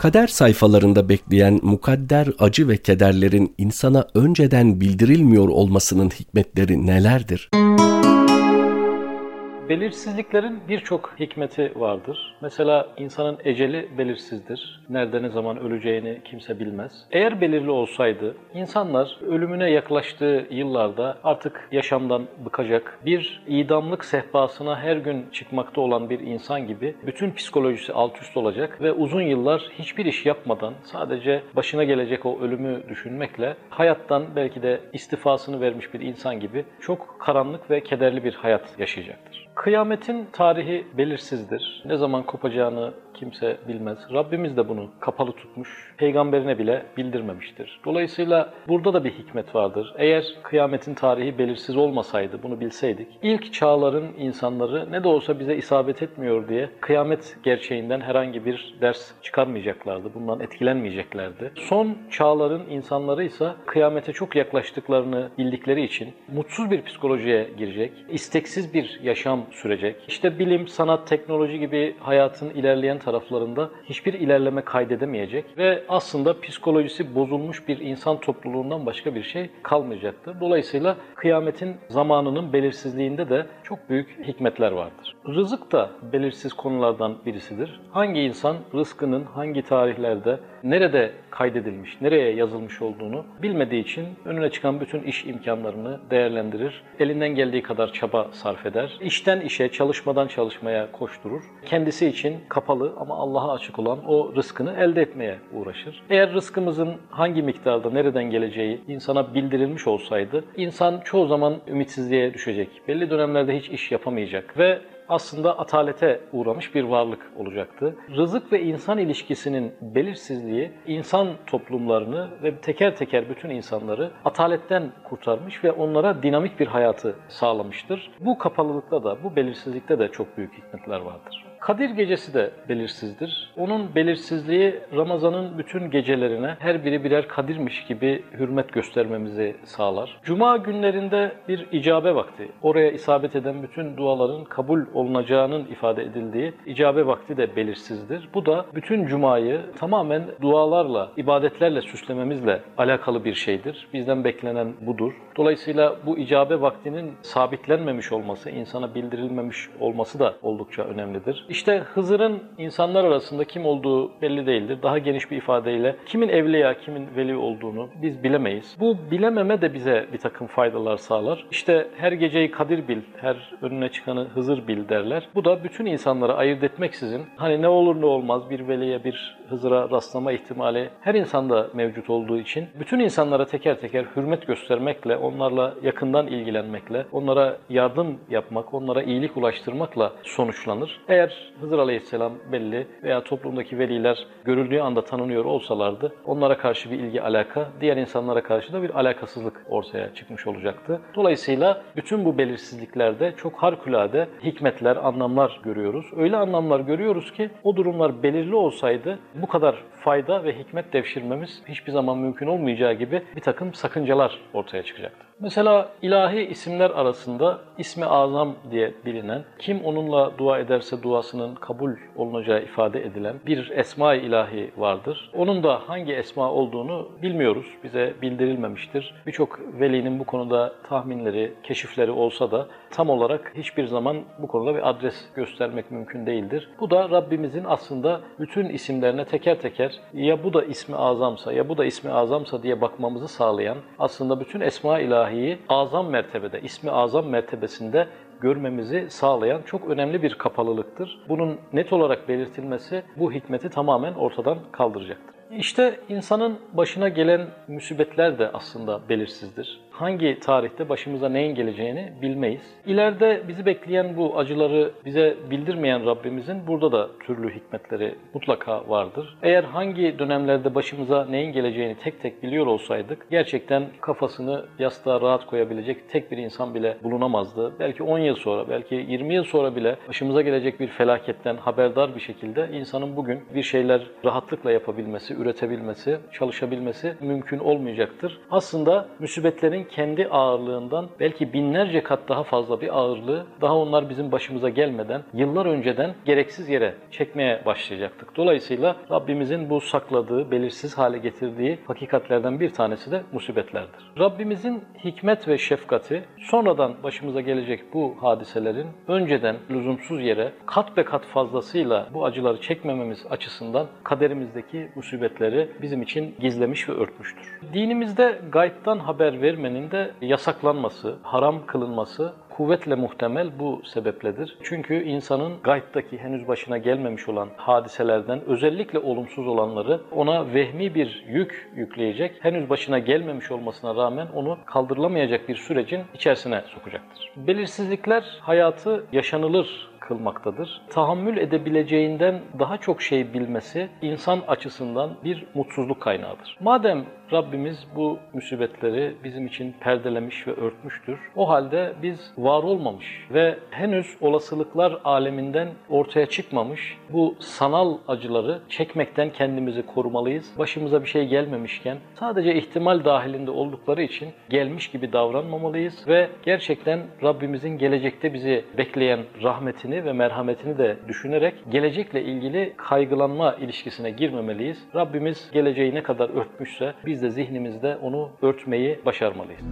Kader sayfalarında bekleyen mukadder acı ve kederlerin insana önceden bildirilmiyor olmasının hikmetleri nelerdir? Belirsizliklerin birçok hikmeti vardır. Mesela insanın eceli belirsizdir. Nerede ne zaman öleceğini kimse bilmez. Eğer belirli olsaydı insanlar ölümüne yaklaştığı yıllarda artık yaşamdan bıkacak, bir idamlık sehpasına her gün çıkmakta olan bir insan gibi bütün psikolojisi alt üst olacak ve uzun yıllar hiçbir iş yapmadan sadece başına gelecek o ölümü düşünmekle hayattan belki de istifasını vermiş bir insan gibi çok karanlık ve kederli bir hayat yaşayacaktır. Kıyametin tarihi belirsizdir. Ne zaman kopacağını kimse bilmez. Rabbimiz de bunu kapalı tutmuş, peygamberine bile bildirmemiştir. Dolayısıyla burada da bir hikmet vardır. Eğer kıyametin tarihi belirsiz olmasaydı, bunu bilseydik, ilk çağların insanları ne de olsa bize isabet etmiyor diye kıyamet gerçeğinden herhangi bir ders çıkarmayacaklardı, bundan etkilenmeyeceklerdi. Son çağların insanları ise kıyamete çok yaklaştıklarını bildikleri için mutsuz bir psikolojiye girecek, isteksiz bir yaşam sürecek. İşte bilim, sanat, teknoloji gibi hayatın ilerleyen taraflarında hiçbir ilerleme kaydedemeyecek ve aslında psikolojisi bozulmuş bir insan topluluğundan başka bir şey kalmayacaktır. Dolayısıyla kıyametin zamanının belirsizliğinde de çok büyük hikmetler vardır. Rızık da belirsiz konulardan birisidir. Hangi insan rızkının hangi tarihlerde, nerede kaydedilmiş, nereye yazılmış olduğunu bilmediği için önüne çıkan bütün iş imkanlarını değerlendirir. Elinden geldiği kadar çaba sarf eder. İşten işe, çalışmadan çalışmaya koşturur. Kendisi için kapalı ama Allah'a açık olan o rızkını elde etmeye uğraşır. Eğer rızkımızın hangi miktarda, nereden geleceği insana bildirilmiş olsaydı, insan çoğu zaman ümitsizliğe düşecek. Belli dönemlerde hiç iş yapamayacak ve aslında atalete uğramış bir varlık olacaktı. Rızık ve insan ilişkisinin belirsizliği insan toplumlarını ve teker teker bütün insanları ataletten kurtarmış ve onlara dinamik bir hayatı sağlamıştır. Bu kapalılıkta da, bu belirsizlikte de çok büyük hikmetler vardır. Kadir gecesi de belirsizdir. Onun belirsizliği Ramazan'ın bütün gecelerine her biri birer kadirmiş gibi hürmet göstermemizi sağlar. Cuma günlerinde bir icabe vakti. Oraya isabet eden bütün duaların kabul olunacağının ifade edildiği icabe vakti de belirsizdir. Bu da bütün cumayı tamamen dualarla, ibadetlerle süslememizle alakalı bir şeydir. Bizden beklenen budur. Dolayısıyla bu icabe vaktinin sabitlenmemiş olması, insana bildirilmemiş olması da oldukça önemlidir. İşte Hızır'ın insanlar arasında kim olduğu belli değildir. Daha geniş bir ifadeyle kimin evliya, kimin veli olduğunu biz bilemeyiz. Bu bilememe de bize bir takım faydalar sağlar. İşte her geceyi Kadir bil, her önüne çıkanı Hızır bil derler. Bu da bütün insanları ayırt etmeksizin hani ne olur ne olmaz bir veliye bir Hızır'a rastlama ihtimali her insanda mevcut olduğu için bütün insanlara teker teker hürmet göstermekle, onlarla yakından ilgilenmekle, onlara yardım yapmak, onlara iyilik ulaştırmakla sonuçlanır. Eğer Hızır Aleyhisselam belli veya toplumdaki veliler görüldüğü anda tanınıyor olsalardı onlara karşı bir ilgi alaka, diğer insanlara karşı da bir alakasızlık ortaya çıkmış olacaktı. Dolayısıyla bütün bu belirsizliklerde çok harikulade hikmetler, anlamlar görüyoruz. Öyle anlamlar görüyoruz ki o durumlar belirli olsaydı bu kadar fayda ve hikmet devşirmemiz hiçbir zaman mümkün olmayacağı gibi bir takım sakıncalar ortaya çıkacaktı. Mesela ilahi isimler arasında ismi azam diye bilinen, kim onunla dua ederse duasının kabul olunacağı ifade edilen bir esma ilahi vardır. Onun da hangi esma olduğunu bilmiyoruz, bize bildirilmemiştir. Birçok velinin bu konuda tahminleri, keşifleri olsa da tam olarak hiçbir zaman bu konuda bir adres göstermek mümkün değildir. Bu da Rabbimizin aslında bütün isimlerine teker teker ya bu da ismi azamsa ya bu da ismi azamsa diye bakmamızı sağlayan aslında bütün esma ilahiyi azam mertebede, ismi azam mertebesinde görmemizi sağlayan çok önemli bir kapalılıktır. Bunun net olarak belirtilmesi bu hikmeti tamamen ortadan kaldıracaktır. İşte insanın başına gelen musibetler de aslında belirsizdir hangi tarihte başımıza neyin geleceğini bilmeyiz. İleride bizi bekleyen bu acıları bize bildirmeyen Rabbimizin burada da türlü hikmetleri mutlaka vardır. Eğer hangi dönemlerde başımıza neyin geleceğini tek tek biliyor olsaydık gerçekten kafasını yastığa rahat koyabilecek tek bir insan bile bulunamazdı. Belki 10 yıl sonra, belki 20 yıl sonra bile başımıza gelecek bir felaketten haberdar bir şekilde insanın bugün bir şeyler rahatlıkla yapabilmesi, üretebilmesi, çalışabilmesi mümkün olmayacaktır. Aslında müsibetlerin kendi ağırlığından belki binlerce kat daha fazla bir ağırlığı daha onlar bizim başımıza gelmeden yıllar önceden gereksiz yere çekmeye başlayacaktık. Dolayısıyla Rabbimizin bu sakladığı, belirsiz hale getirdiği hakikatlerden bir tanesi de musibetlerdir. Rabbimizin hikmet ve şefkati sonradan başımıza gelecek bu hadiselerin önceden lüzumsuz yere kat be kat fazlasıyla bu acıları çekmememiz açısından kaderimizdeki musibetleri bizim için gizlemiş ve örtmüştür. Dinimizde gaybtan haber vermenin de yasaklanması, haram kılınması kuvvetle muhtemel bu sebepledir. Çünkü insanın gaybdaki henüz başına gelmemiş olan hadiselerden özellikle olumsuz olanları ona vehmi bir yük yükleyecek, henüz başına gelmemiş olmasına rağmen onu kaldırılamayacak bir sürecin içerisine sokacaktır. Belirsizlikler hayatı yaşanılır kılmaktadır. Tahammül edebileceğinden daha çok şey bilmesi insan açısından bir mutsuzluk kaynağıdır. Madem Rabbimiz bu musibetleri bizim için perdelemiş ve örtmüştür. O halde biz var olmamış ve henüz olasılıklar aleminden ortaya çıkmamış bu sanal acıları çekmekten kendimizi korumalıyız. Başımıza bir şey gelmemişken sadece ihtimal dahilinde oldukları için gelmiş gibi davranmamalıyız ve gerçekten Rabbimizin gelecekte bizi bekleyen rahmetini ve merhametini de düşünerek gelecekle ilgili kaygılanma ilişkisine girmemeliyiz. Rabbimiz geleceği ne kadar örtmüşse biz de zihnimizde onu örtmeyi başarmalıyız. Angeles.